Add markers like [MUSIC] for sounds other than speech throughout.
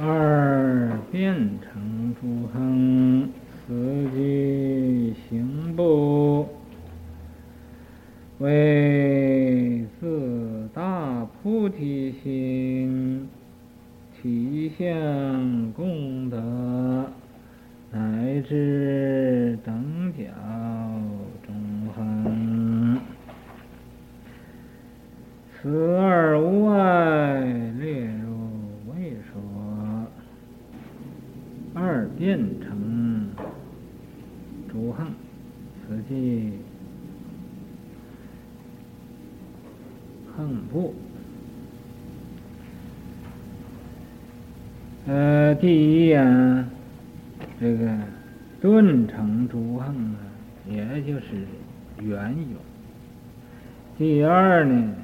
二变成诸行，四季行不，为自大菩提心，体相功德，乃至等觉众生，此二无碍。二变成诸行，此即行布。呃，第一呀，这个顿成诸行啊，也就是缘有。第二呢，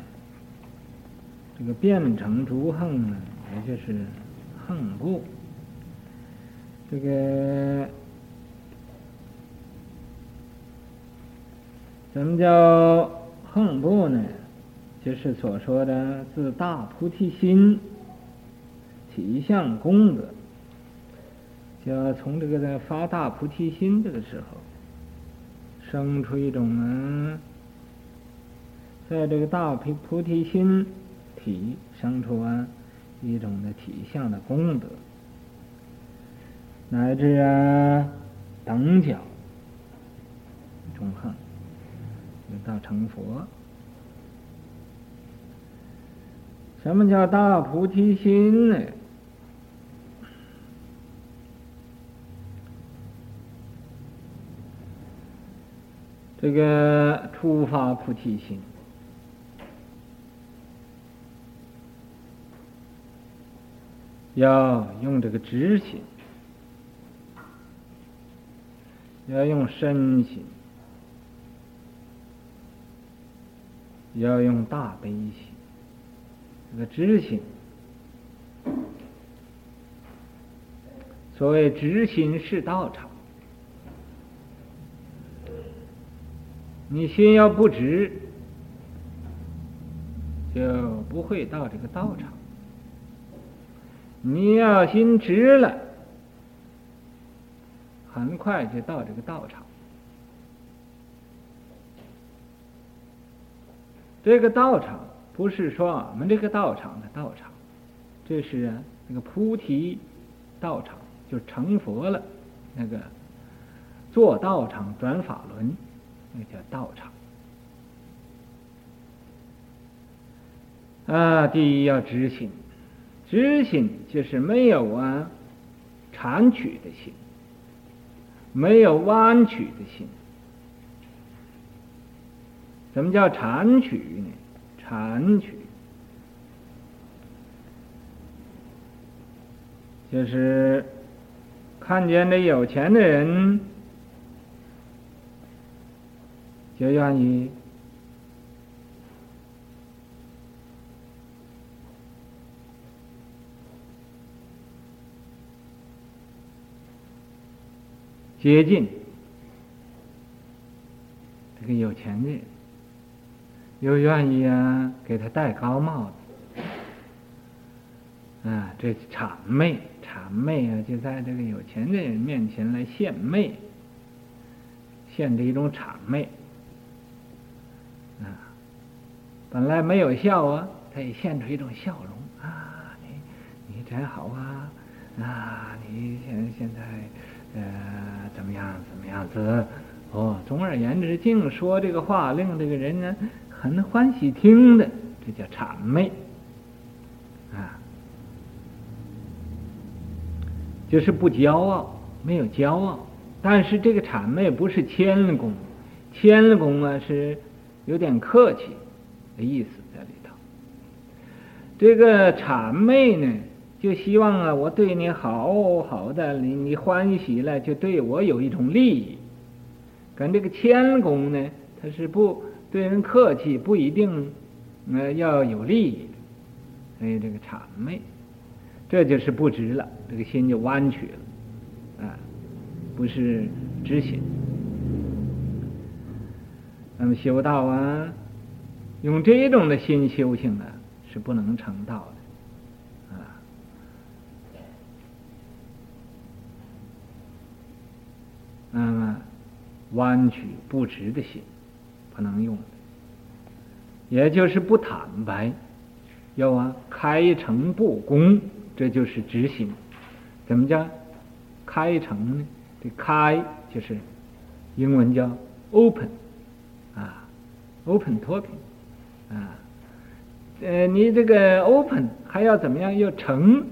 这个变成诸行呢，也就是行布。这个什么叫行布呢？就是所说的自大菩提心，体相功德，就要从这个在发大菩提心这个时候，生出一种呢，在这个大菩菩提心体生出啊一种的体相的功德。乃至啊，等觉众生，到成佛。什么叫大菩提心呢？这个初发菩提心，要用这个直心。要用身心，要用大悲心，个直心。所谓直心是道场，你心要不直，就不会到这个道场。你要心直了。很快就到这个道场。这个道场不是说我们这个道场的道场，这是啊那个菩提道场，就成佛了。那个做道场转法轮，那叫道场。啊，第一要直心，直心就是没有啊缠曲的心。没有弯曲的心，什么叫缠曲呢？缠曲就是看见这有钱的人，就愿意。接近这个有钱的人，又愿意啊给他戴高帽子，啊，这谄媚，谄媚啊，就在这个有钱的人面前来献媚，献的一种谄媚，啊，本来没有笑啊，他也献出一种笑容啊，你你真好啊，啊，你现现在。呃，怎么样？怎么样子？哦，总而言之，净说这个话，令这个人呢很欢喜听的，这叫谄媚啊，就是不骄傲，没有骄傲。但是这个谄媚不是谦恭，谦恭啊是有点客气的意思在里头。这个谄媚呢？就希望啊，我对你好好的，你你欢喜了，就对我有一种利益。跟这个谦恭呢，他是不对人客气不一定，呃，要有利益，所以这个谄媚，这就是不直了，这个心就弯曲了，啊，不是直心。那么修道啊，用这种的心修行呢、啊，是不能成道的，啊。那么弯曲不直的心。不能用的。也就是不坦白，要啊开诚布公，这就是直心。怎么叫开诚呢？这开就是英文叫 open 啊，open talking 啊，呃，你这个 open 还要怎么样？要诚，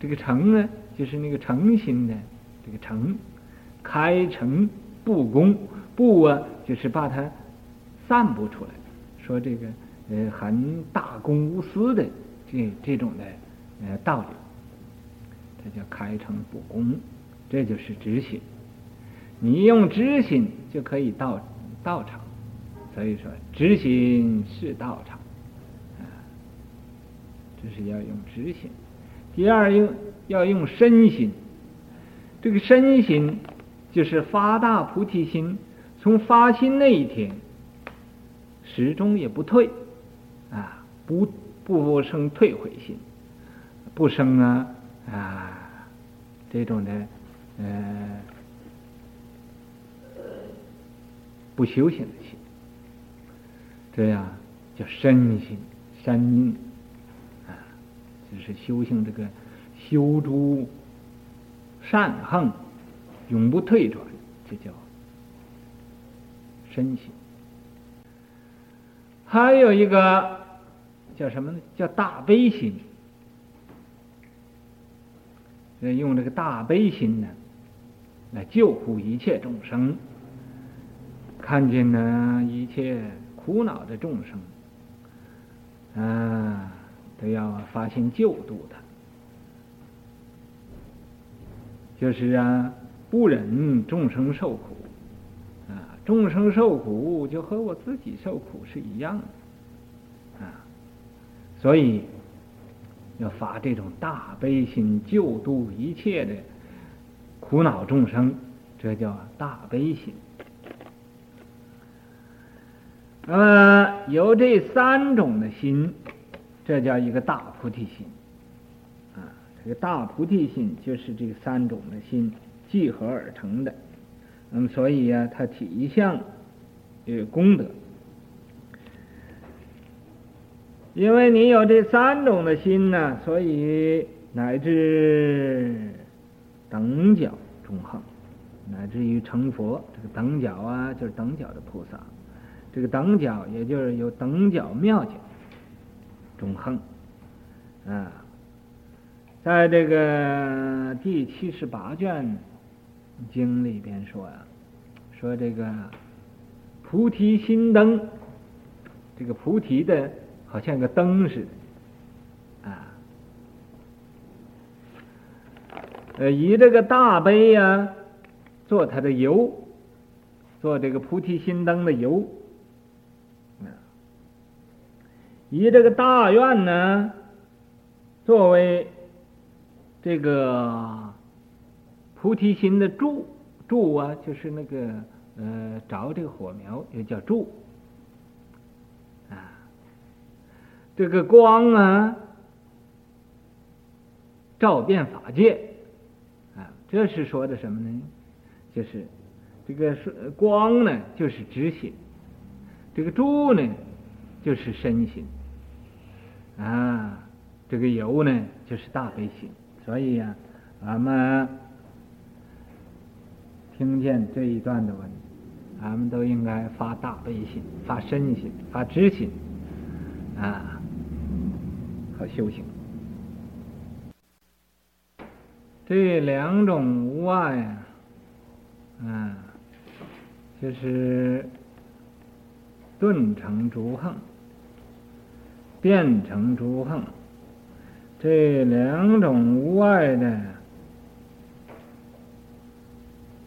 这个诚呢，就是那个诚心的这个诚，开诚布公，布啊，就是把它散布出来，说这个呃很大公无私的这这种的呃道理。这叫开诚布公，这就是直心。你用直心就可以到道场，所以说直心是道场，啊，这是要用直心。第二用要用身心，这个身心就是发大菩提心，从发心那一天，始终也不退，啊，不不生退悔心，不生啊。啊，这种的，呃，不修行的心，这样叫身心身，啊，就是修行这个修诸善行，永不退转，这叫身心。还有一个叫什么呢？叫大悲心。用这个大悲心呢，来救护一切众生，看见呢一切苦恼的众生，啊，都要发心救度他。就是啊，不忍众生受苦，众生受苦就和我自己受苦是一样的，啊，所以。要发这种大悲心，救度一切的苦恼众生，这叫大悲心。那么，有这三种的心，这叫一个大菩提心。啊，这个大菩提心就是这三种的心聚合而成的。那么，所以呀，他体相有功德。因为你有这三种的心呢，所以乃至等角中横，乃至于成佛。这个等角啊，就是等角的菩萨。这个等角，也就是有等角妙角中横啊。在这个第七十八卷经里边说呀、啊，说这个菩提心灯，这个菩提的。好像个灯似的，啊，呃，以这个大悲呀、啊，做它的油，做这个菩提心灯的油，啊，以这个大愿呢，作为这个菩提心的柱，柱啊，就是那个呃，着这个火苗也叫柱啊。这个光啊，照遍法界，啊，这是说的什么呢？就是这个是光呢，就是直心；这个柱呢，就是身心。啊，这个油呢，就是大悲心。所以呀、啊，俺们听见这一段的文，俺们都应该发大悲心、发身心、发知心，啊。和修行，这两种无碍啊，啊，就是顿成诸横，变成诸横，这两种无碍的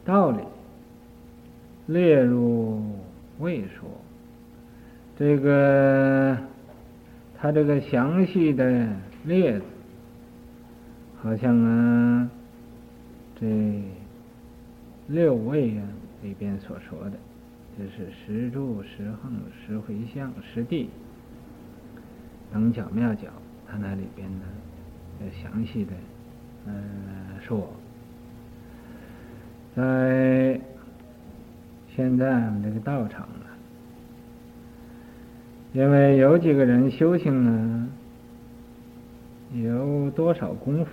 道理，列入未说，这个。他这个详细的列子，好像啊，这六位啊里边所说的，就是十住、十横、十回向、十地、等角妙角，他那里边呢，详细的嗯说，在现在我们这个道场呢，因为有几个人修行呢，有多少功夫？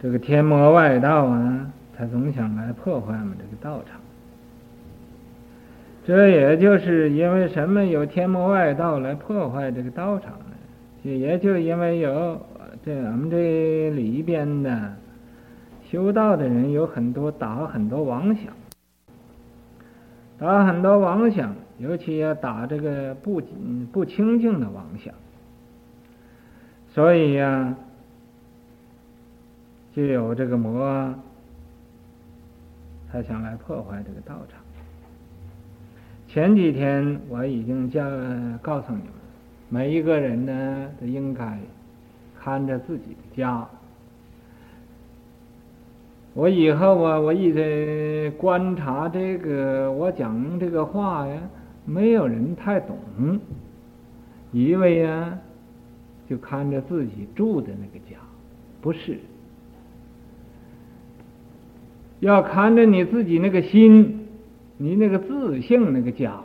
这个天魔外道啊，他总想来破坏我们这个道场。这也就是因为什么有天魔外道来破坏这个道场呢？也就因为有这我们这里边的修道的人有很多打很多妄想，打很多妄想，尤其要打这个不不清净的妄想，所以呀、就有这个魔，他想来破坏这个道场。前几天我已经教告诉你们，每一个人呢都应该看着自己的家。我以后啊，我一直观察这个，我讲这个话呀，没有人太懂，以为呀，就看着自己住的那个家，不是。要看着你自己那个心，你那个自性那个家。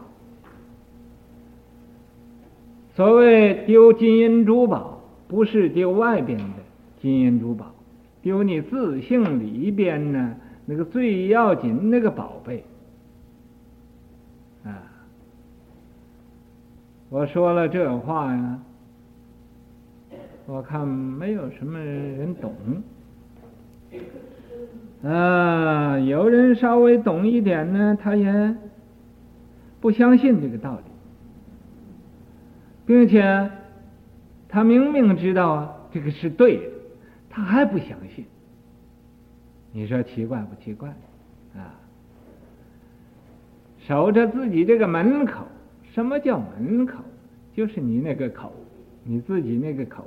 所谓丢金银珠宝，不是丢外边的金银珠宝，丢你自性里边呢那个最要紧那个宝贝。啊，我说了这话呀，我看没有什么人懂。啊，有人稍微懂一点呢，他也不相信这个道理，并且他明明知道啊，这个是对的，他还不相信。你说奇怪不奇怪？啊，守着自己这个门口，什么叫门口？就是你那个口，你自己那个口，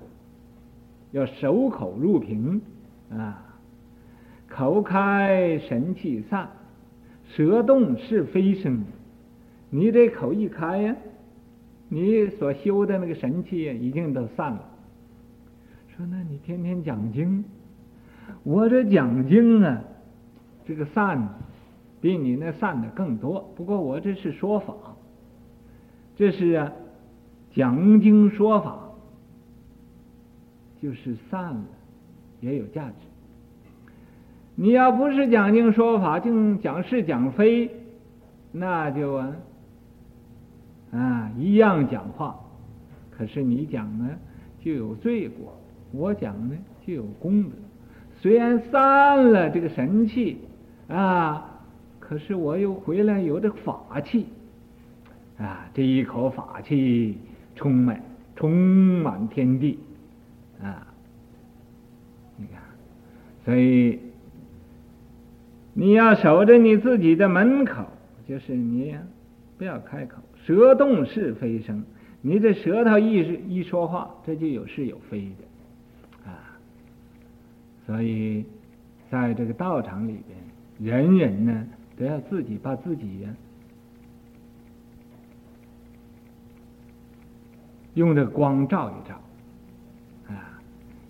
要守口如瓶啊。口开神气散，舌动是非生。你这口一开呀，你所修的那个神气已经都散了。说那你天天讲经，我这讲经啊，这个散比你那散的更多。不过我这是说法，这是啊，讲经说法，就是散了也有价值。你要不是讲经说法，净讲是讲非，那就啊，啊一样讲话。可是你讲呢，就有罪过；我讲呢，就有功德。虽然散了这个神气啊，可是我又回来有这法气啊，这一口法气充满充满天地啊！你看，所以。你要守着你自己的门口，就是你不要开口，舌动是非生。你这舌头一一说话，这就有是有非的啊。所以，在这个道场里边，人人呢都要自己把自己呀，用这光照一照啊，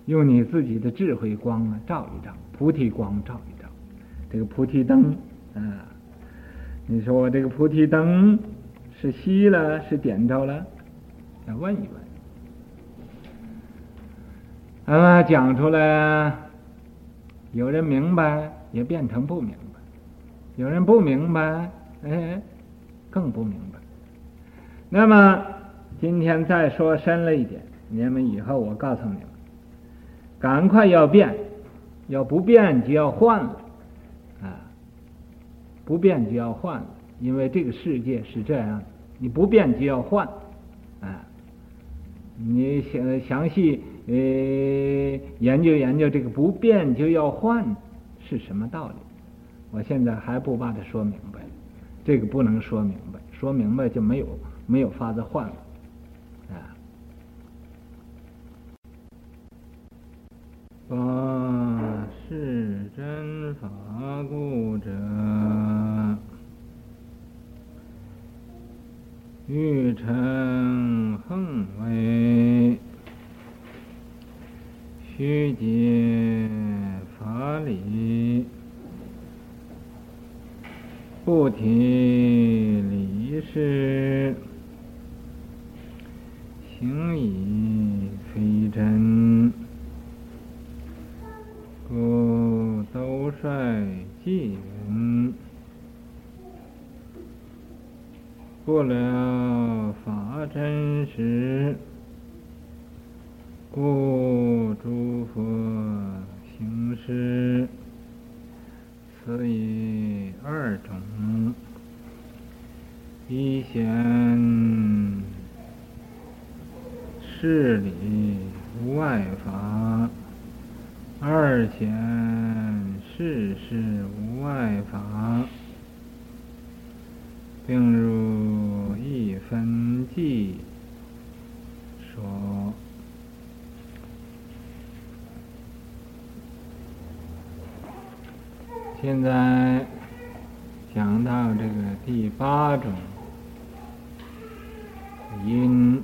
用你自己的智慧光啊照一照，菩提光照一照。这个菩提灯，啊，你说我这个菩提灯是熄了，是点着了？要问一问。啊，讲出来，有人明白，也变成不明白；有人不明白，哎，更不明白。那么今天再说深了一点，你们以后我告诉你们，赶快要变，要不变就要换了。不变就要换了，因为这个世界是这样，你不变就要换，啊，你详详细呃研究研究这个不变就要换是什么道理？我现在还不把它说明白，这个不能说明白，说明白就没有没有法子换了，啊，八是真法故者。欲成横威，须解法理，不提理事，行以非真，故都率记过了法真实，故诸佛行施。此以二种，一显事理无外法，二显事无外法，并入分记说。现在讲到这个第八种因，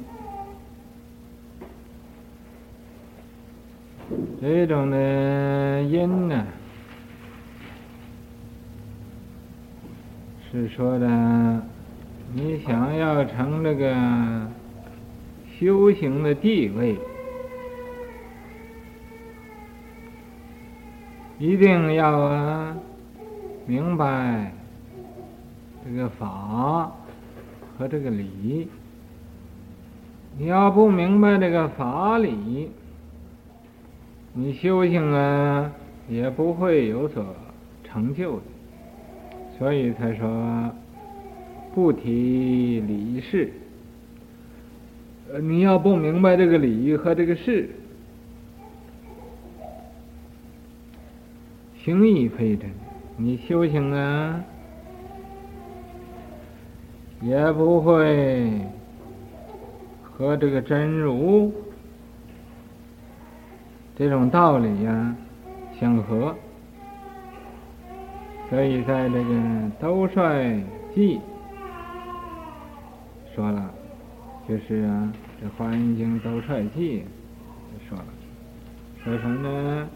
这种的因呢，是说的，你想要成这个修行的地位。一定要啊，明白这个法和这个理。你要不明白这个法理，你修行啊也不会有所成就的。所以才说不提理事。你要不明白这个理和这个事。形已非真，你修行啊，也不会和这个真如这种道理呀、相合。所以在这个兜率记说了，就是啊，这《华严经》都率记说了，说什么呢？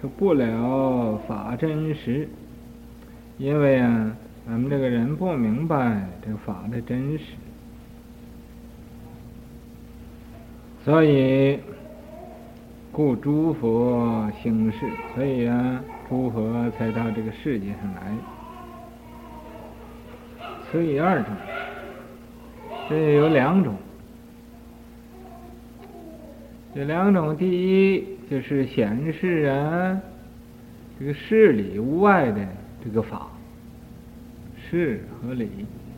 说不了法真实，因为啊，咱们这个人不明白这个法的真实，所以故诸佛行事，所以啊，诸佛才到这个世界上来。此以二种，这有两种，这两种，第一。就是显示啊，这个事理无碍的这个法，事和理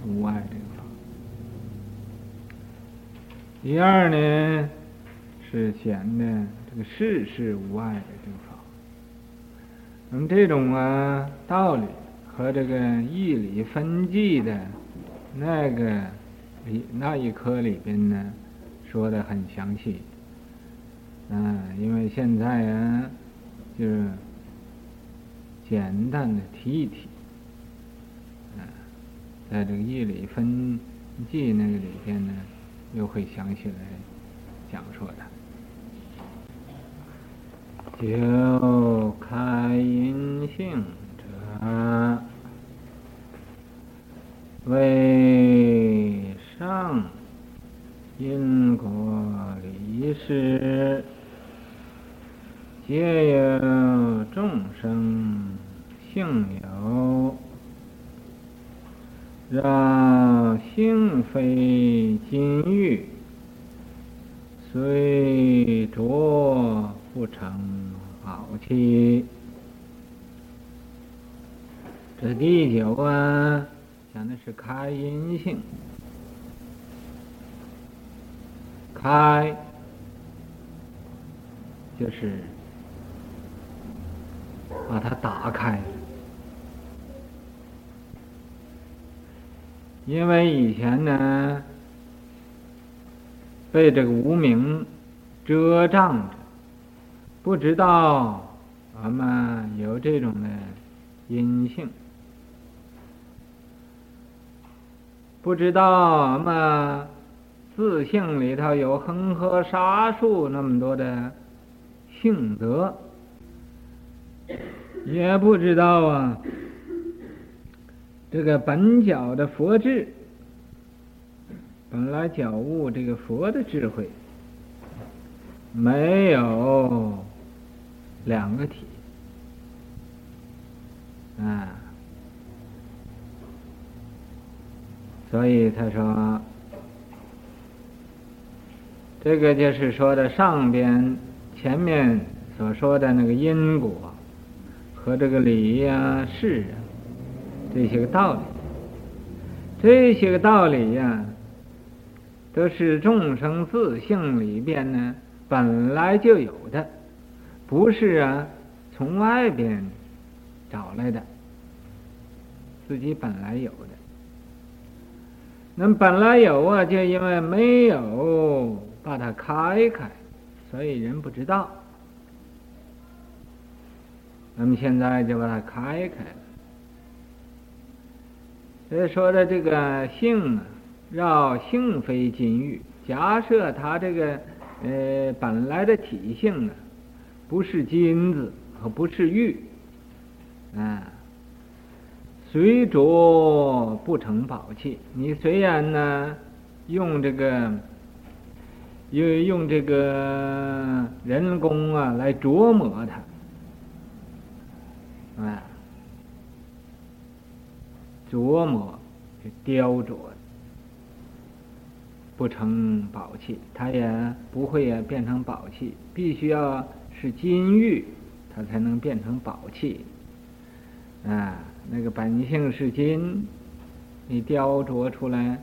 无碍这个法。第二呢，是显的这个事事无碍的这个法。那么这种啊道理和这个义理分际的那个那一科里边呢，说的很详细。嗯，因为现在啊，就是简单的提一提，嗯，在这个义理分记那个里边呢，又会详细来讲说的。就开因性者，为上因果理事。皆有众生性有，让性非金玉，虽拙不成宝器。这第九啊，讲的是开因性，开就是。把它打开，因为以前呢，被这个无明遮障着，不知道我们有这种的阴性，不知道我们自性里头有恒河沙数那么多的性德。也不知道啊，这个本觉的佛智，本来觉悟这个佛的智慧，没有两个体，啊，所以他说，这个就是说的上边前面所说的那个因果和这个理呀、啊、事啊。这些个道理，这些个道理呀、都是众生自性里边呢本来就有的，不是啊从外边找来的，自己本来有的。那本来有啊，就因为没有把它开开，所以人不知道。那么现在就把它开开了。所以说的这个性啊，绕性非金玉。假设它这个呃本来的体性啊，不是金子和不是玉，啊，随琢不成宝器。你虽然呢用这个因为用这个人工啊来琢磨它，啊。琢磨，雕琢，不成宝器，它也不会也变成宝器。必须要是金玉，它才能变成宝器。啊，那个本性是金，你雕琢出来，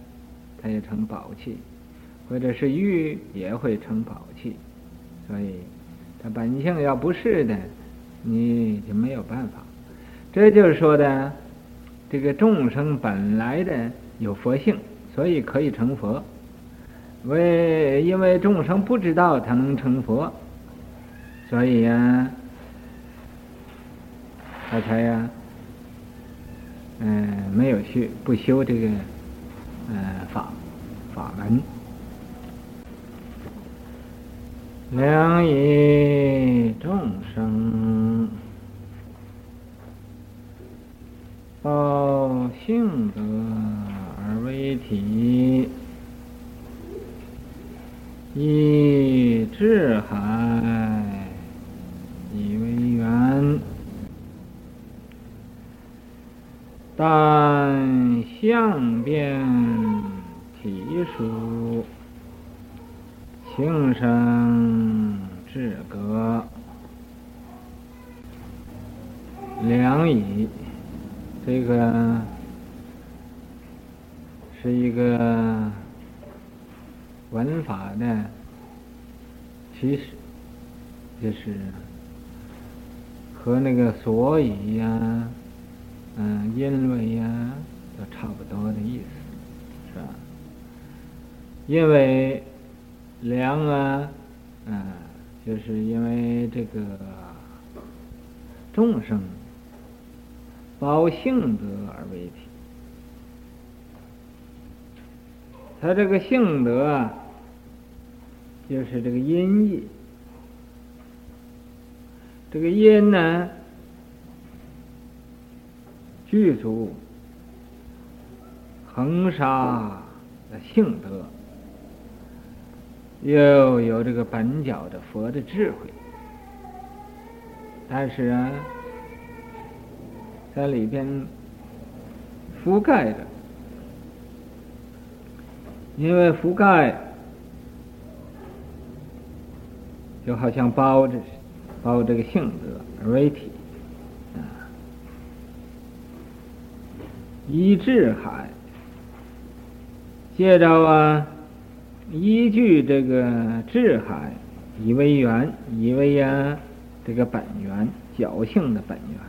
它也成宝器；或者是玉，也会成宝器。所以，它本性要不是的，你就没有办法。这就是说的。这个众生本来的有佛性，所以可以成佛。为因为众生不知道他能成佛，所以呀，他才呀，嗯，没有去不修这个嗯法法门。良以众生。报性德而为体，以智海以为缘，但相变体殊，平生智格，良矣。这个是一个文法的其实，就是和那个所以呀、嗯，因为呀、都差不多的意思，是吧？因为良啊，嗯，就是因为这个众生。包性德而为体，他这个性德啊，就是这个因义。这个因呢，具足恒沙的性德，又有这个本觉的佛的智慧，但是啊。在里边覆盖着，因为覆盖就好像包着，包这个性格而为体啊，以智海，接着啊，依据这个智海以为缘，以为呀这个本源，觉性的本源。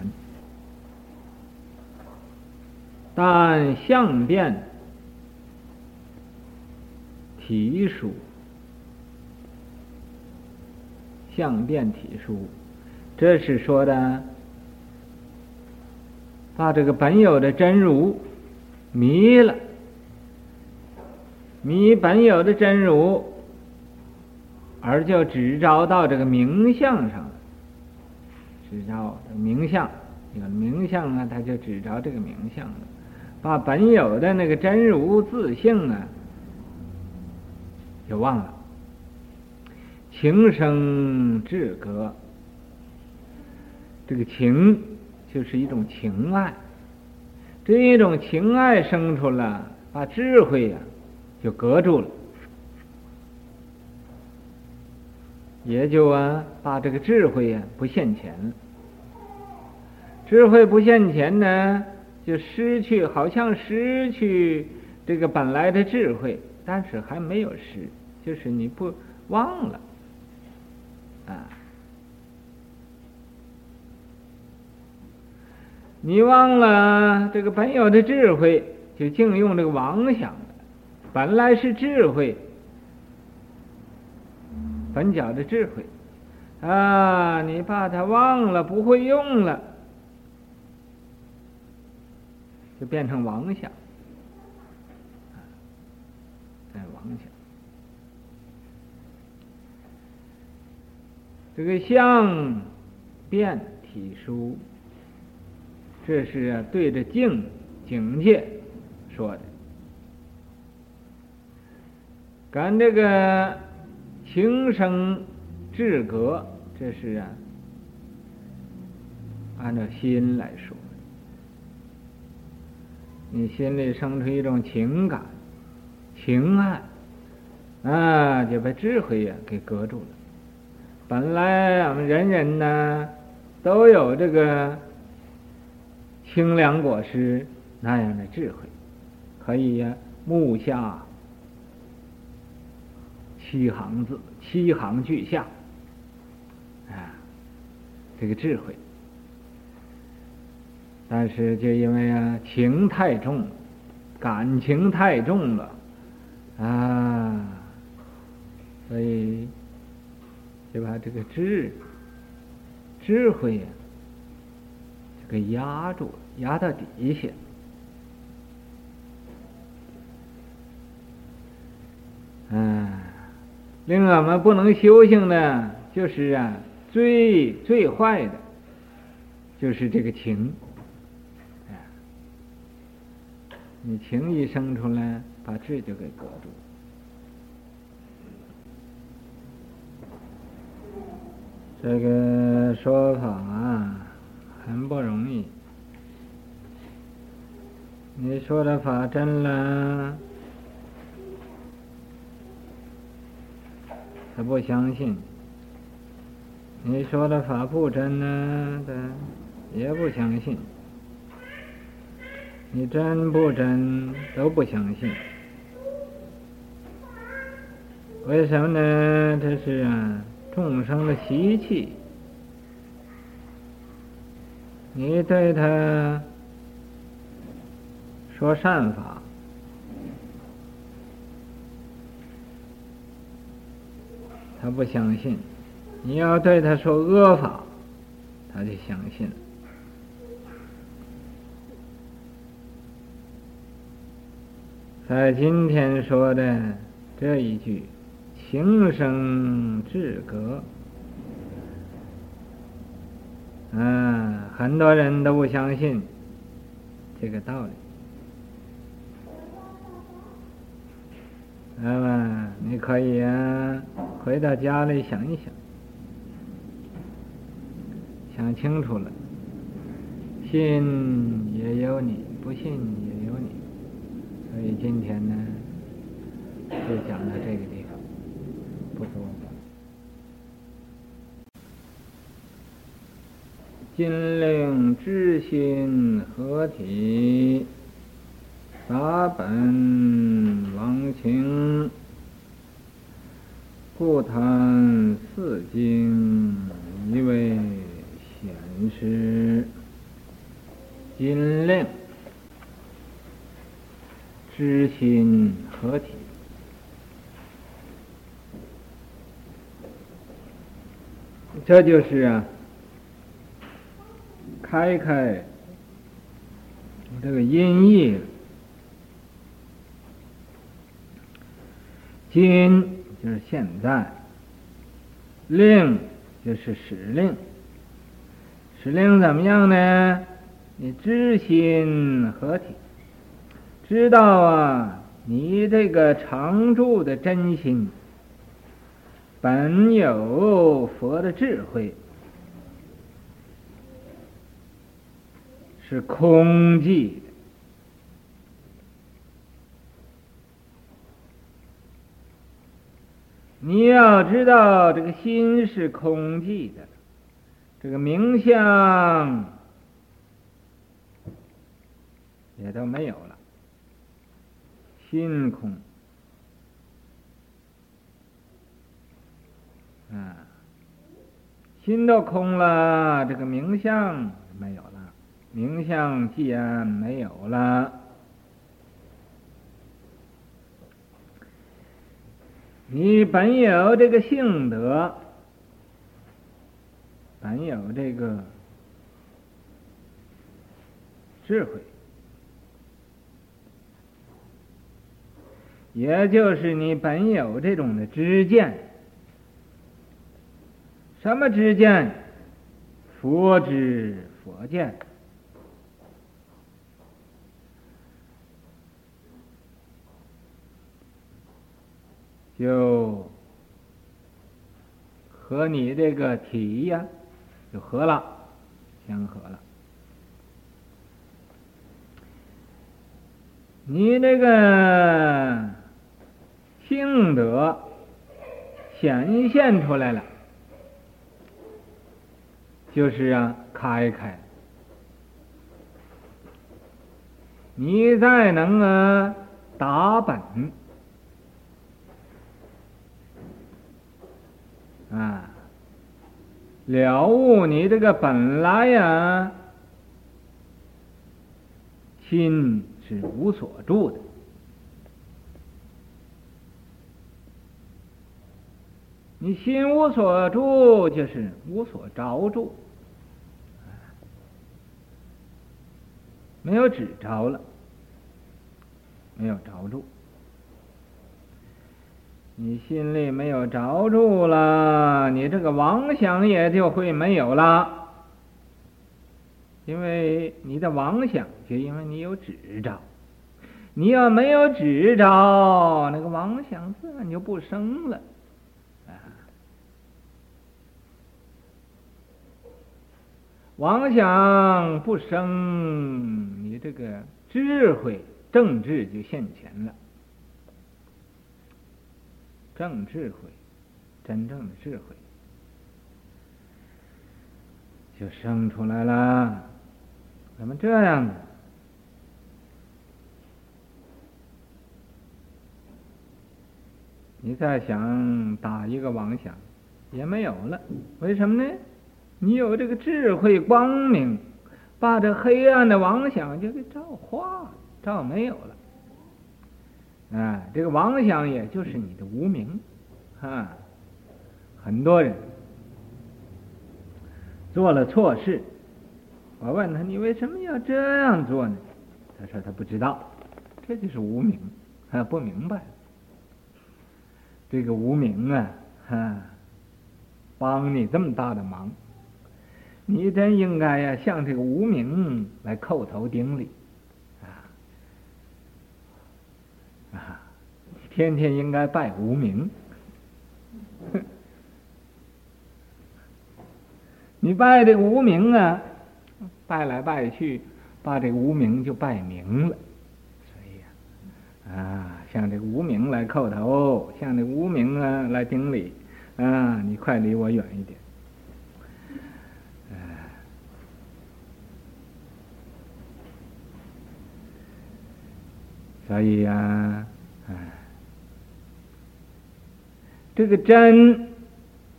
但相变体属，相变体书，这是说的，把这个本有的真如迷了，迷本有的真如，而就只照到这个名相上了，只照名相，有名相啊，他就只照这个名相了。把本有的那个真如自性啊，就忘了。情生智格，这个情就是一种情爱，这一种情爱生出了，把智慧呀、就隔住了，也就啊把这个智慧呀、不现前了。智慧不现前呢，就失去，好像失去这个本来的智慧，但是还没有失，就是你不忘了。啊！你忘了这个本有的智慧，就净用这个妄想。本来是智慧，本觉的智慧啊！你把它忘了，不会用了，就变成妄想。哎，妄想。这个相变体殊，这是对着境境界说的。咱这个情生智格，这是啊按照心来说，你心里生出一种情感、情爱，啊，就把智慧呀给隔住了。本来我们人人呢都有这个清凉果实那样的智慧，可以呀目下七行字，七行句下啊，这个智慧。但是就因为啊情太重，感情太重了啊，所以。就把这个智智慧呀，就给压住，压到底下。嗯，令我们不能修行的，就是啊，最最坏的，就是这个情。你情一生出来，把智就给隔住。这个说法啊，很不容易。你说的法真了，他不相信；你说的法不真呢，他也不相信。你真不真都不相信。为什么呢？这是啊。众生的习气，你对他说善法，他不相信；你要对他说恶法，他就相信。在今天说的这一句。情生智格，嗯，很多人都不相信这个道理。那么你可以啊，回到家里想一想，想清楚了，信也有你，不信也有你。所以今天呢，就讲到这个地方。不多。金令知心合体，法本妄情，故谈四经一为显实。今令知心合体。这就是啊，开开这个音译，今就是现在，令就是使令，使令怎么样呢？你知心合体，知道啊，你这个常住的真心，本有佛的智慧，是空寂你要知道，这个心是空寂的，这个名相也都没有了，心空。啊，心都空了，这个名相没有了。名相既然没有了，你本有这个性德，本有这个智慧，也就是你本有这种的知见。什么知见？佛知佛见，就和你这个体呀，就合了，相合了。你这个性德显现出来了。就是啊，开开，你再能啊打本了悟你这个本来呀，心是无所住的，你心无所住，就是无所着住。没有执着了，没有着住，你心里没有着住了，你这个妄想也就会没有了，因为你的妄想就因为你有执着，你要没有执着，那个妄想自然就不生了。妄想不生，你这个智慧正智就现前了。正智慧，真正的智慧就生出来了。怎么这样呢？你再想打一个妄想，也没有了。为什么呢？你有这个智慧光明，把这黑暗的妄想就给照化、照没有了。啊，这个妄想也就是你的无明，啊，很多人做了错事，我问他，你为什么要这样做呢？他说他不知道，这就是无明，他不明白。这个无明啊，哈，帮你这么大的忙。你真应该呀，向这个无明来叩头顶礼，啊啊！天天应该拜无名，[LAUGHS] 你拜这无名啊，拜来拜去，把这无名就拜明了。所以呀，啊，向这个无名来叩头，向这无名啊来顶礼，啊，你快离我远一点。所以呀、啊，这个真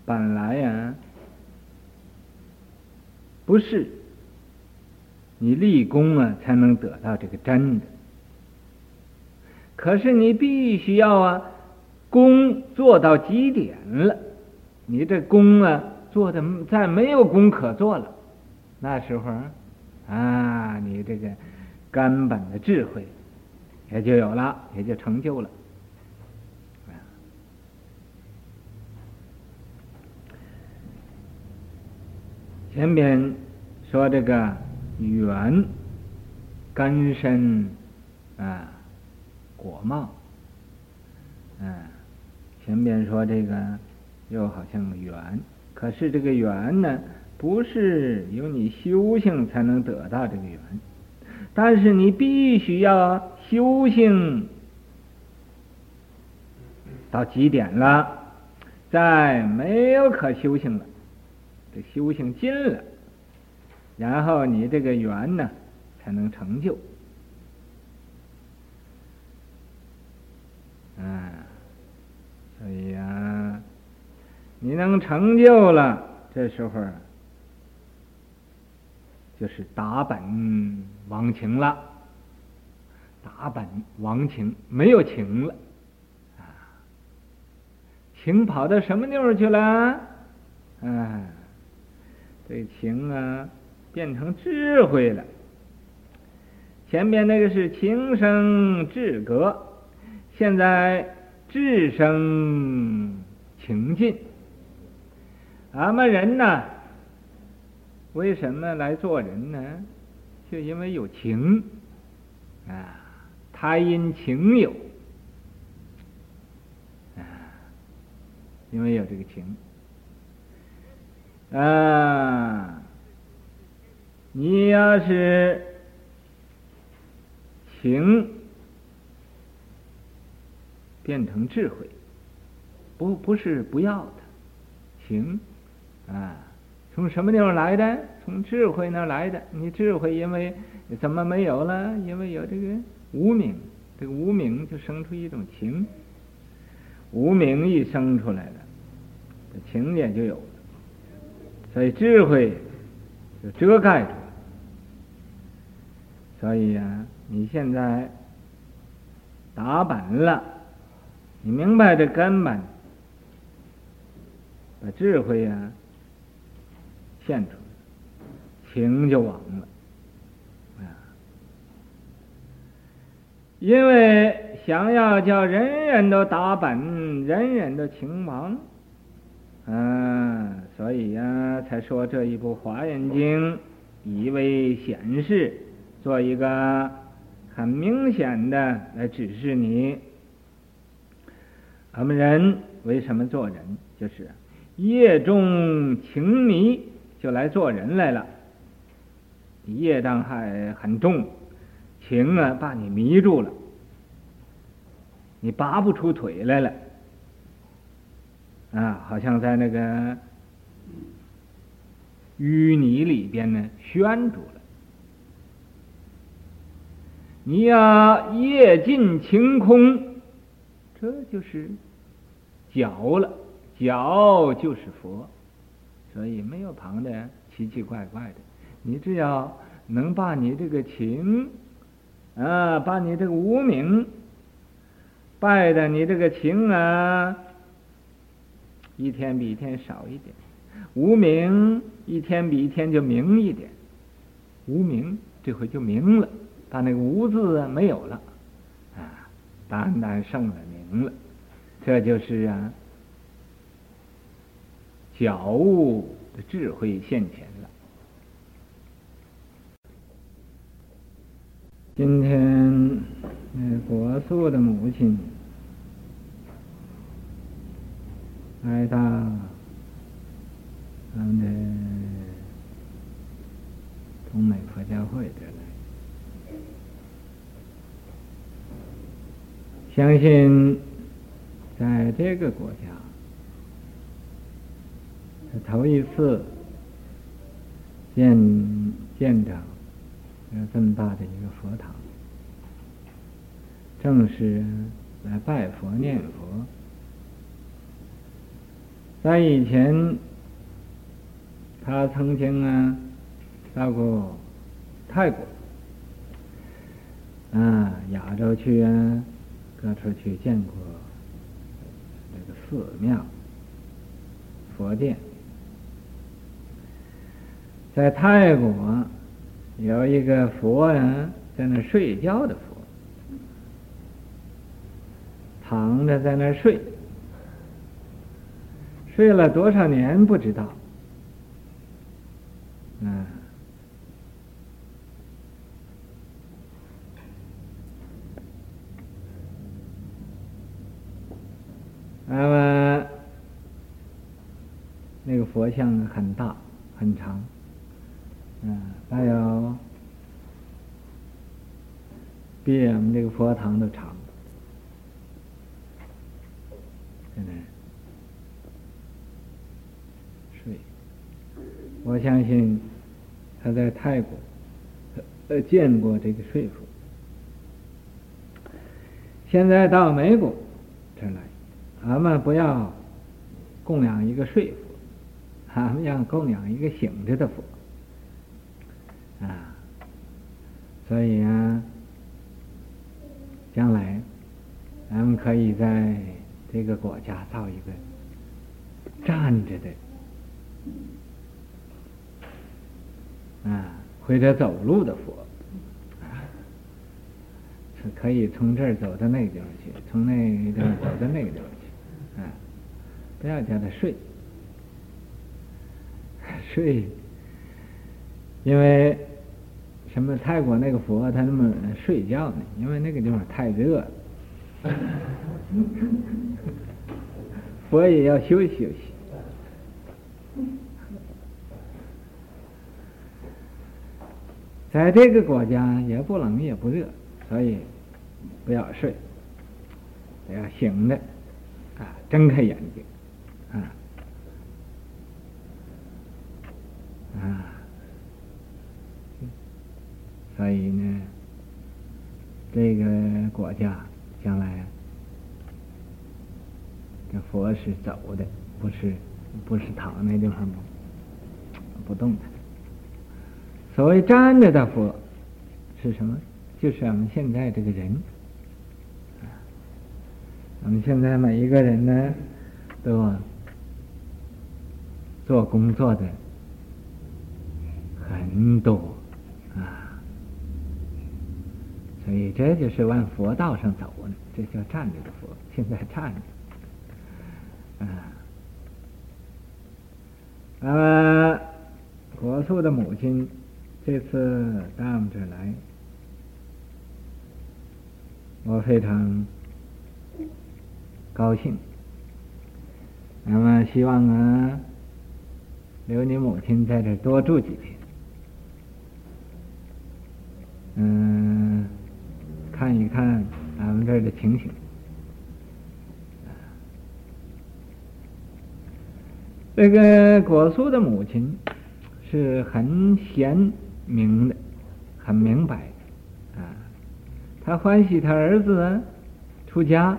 本来呀、啊，不是你立功啊才能得到这个真的。可是你必须要啊，功做到极点了，你这功啊做的再没有功可做了，那时候啊，你这个根本的智慧。也就有了，也就成就了。前边说这个缘根深啊，果茂。嗯，前边说这个又好像缘，可是这个缘呢，不是由你修行才能得到这个缘，但是你必须要修行到极点了，再没有可修行了，这修行尽了，然后你这个缘呢才能成就。嗯，所以呀，你能成就了，这时候就是达本忘情了。打本忘情，没有情了，啊，情跑到什么地方去了？嗯，这情啊，变成智慧了。前面那个是情生智格。现在智生情尽，俺们人呢？为什么来做人呢？就因为有情啊，他因情有啊，因为有这个情啊，你要是情。变成智慧，不不是不要的，情啊，从什么地方来的？从智慧那来的。你智慧因为怎么没有了？因为有这个无名，这个无名就生出一种情，无名一生出来了，这情也就有了，所以智慧就遮盖住了。所以、啊，你现在打板了。你明白这根本，把智慧呀、啊、现出来，情就亡了。因为想要叫人人都打本，人人都情亡，啊，所以呀、才说这一部《华严经》，以为显示，做一个很明显的来指示你。我们人为什么做人？就是业重情迷，就来做人来了。业障还很重，情啊把你迷住了，你拔不出腿来了。啊，好像在那个淤泥里边呢，悬住了。你要夜尽晴空，这就是。觉了，觉就是佛，所以没有旁的奇奇怪怪的。你只要能把你这个情，啊，把你这个无名，败的你这个情啊，一天比一天少一点，无名一天比一天就明一点，无名这回就明了，把那个无字啊没有了，啊，单单剩了明了。这就是啊，觉悟的智慧现前了。今天，那国素的母亲来到咱们的东美佛教会这来，相信。在这个国家，是头一次见见着有这么大的一个佛堂，正是来拜佛念佛。在以前，他曾经啊到过泰国，啊亚洲去啊各处去见过。寺庙、佛殿，在泰国有一个佛人，在那睡觉的佛，躺着在那睡，睡了多少年不知道。嗯，那么那个佛像很大，很长。嗯，还有比我们这个佛堂都长，现在睡，我相信他在泰国呃见过这个睡佛，现在到美国这来，咱们不要供养一个睡佛。咱们要供养一个醒着的佛啊，所以啊，将来咱们可以在这个国家造一个站着的啊，或者走路的佛啊，可以从这儿走到那个地方去，从那个地方走到那个地方去啊，不要叫他睡。[LAUGHS] 睡，因为什么？泰国那个佛他那么睡觉呢？因为那个地方太热了，佛也要休息休息。在这个国家也不冷也不热，所以不要睡，要醒着啊，睁开眼睛啊。啊，所以呢，这个国家将来这佛是走的，不是不是躺那地方不不动的。所谓站着的佛是什么？就是我们现在这个人。我们现在每一个人呢，都做工作的。很多啊，所以这就是往佛道上走呢，这叫站着的佛。[LAUGHS] 现在站着，啊，那么果树的母亲这次到我们这儿来，我非常高兴。那么希望啊，留你母亲在这多住几天。嗯，看一看俺们这儿的情形。这个果树的母亲是很贤明的，很明白啊。他欢喜他儿子出家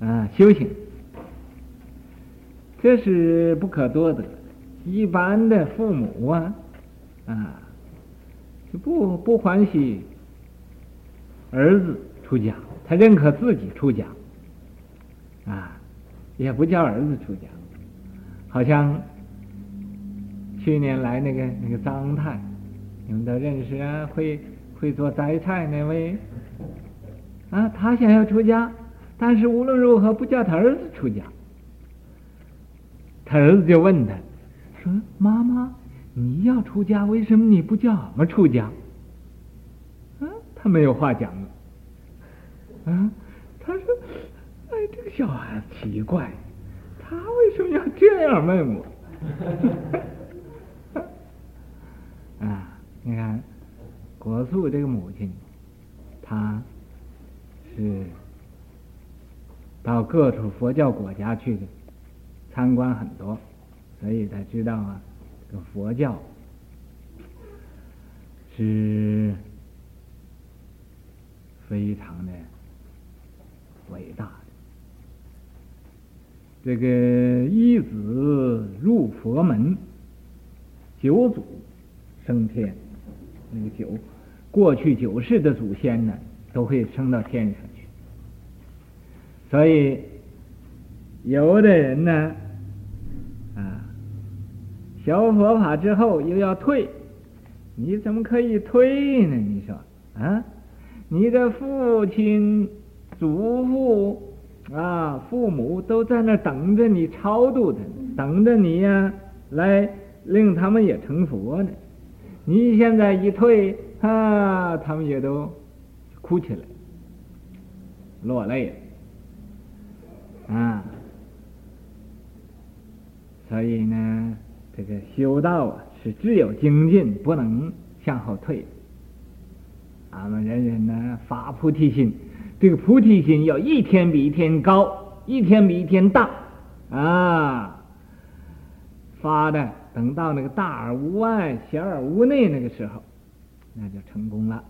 啊修行，这是不可多得。一般的父母啊啊。就不不欢喜儿子出家，他认可自己出家，啊，也不叫儿子出家。好像去年来那个那个张太，你们都认识啊，会会做摘菜那位，啊，他想要出家，但是无论如何不叫他儿子出家。他儿子就问他，说：“妈妈。”你要出家，为什么你不叫我们出家？啊，他没有话讲。啊，他说：“哎，这个小孩子奇怪，他为什么要这样问我？” [LAUGHS] 啊，你看，国素这个母亲，她是到各处佛教国家去的，参观很多，所以才知道啊。这个佛教是非常的伟大的。这个一子入佛门，九祖升天。那个九，过去九世的祖先呢，都会升到天上去。所以，有的人呢。啊学佛法之后又要退，你怎么可以退呢？你说啊，你的父亲、祖父啊、父母都在那等着你超度他，等着你呀、来令他们也成佛呢。你现在一退啊，他们也都哭起来，落泪了啊。所以呢，这个修道啊，是只有精进，不能向后退。俺们人人呢，发菩提心，这个菩提心要一天比一天高，一天比一天大啊！发的，等到那个大而无外，小而无内那个时候，那就成功了！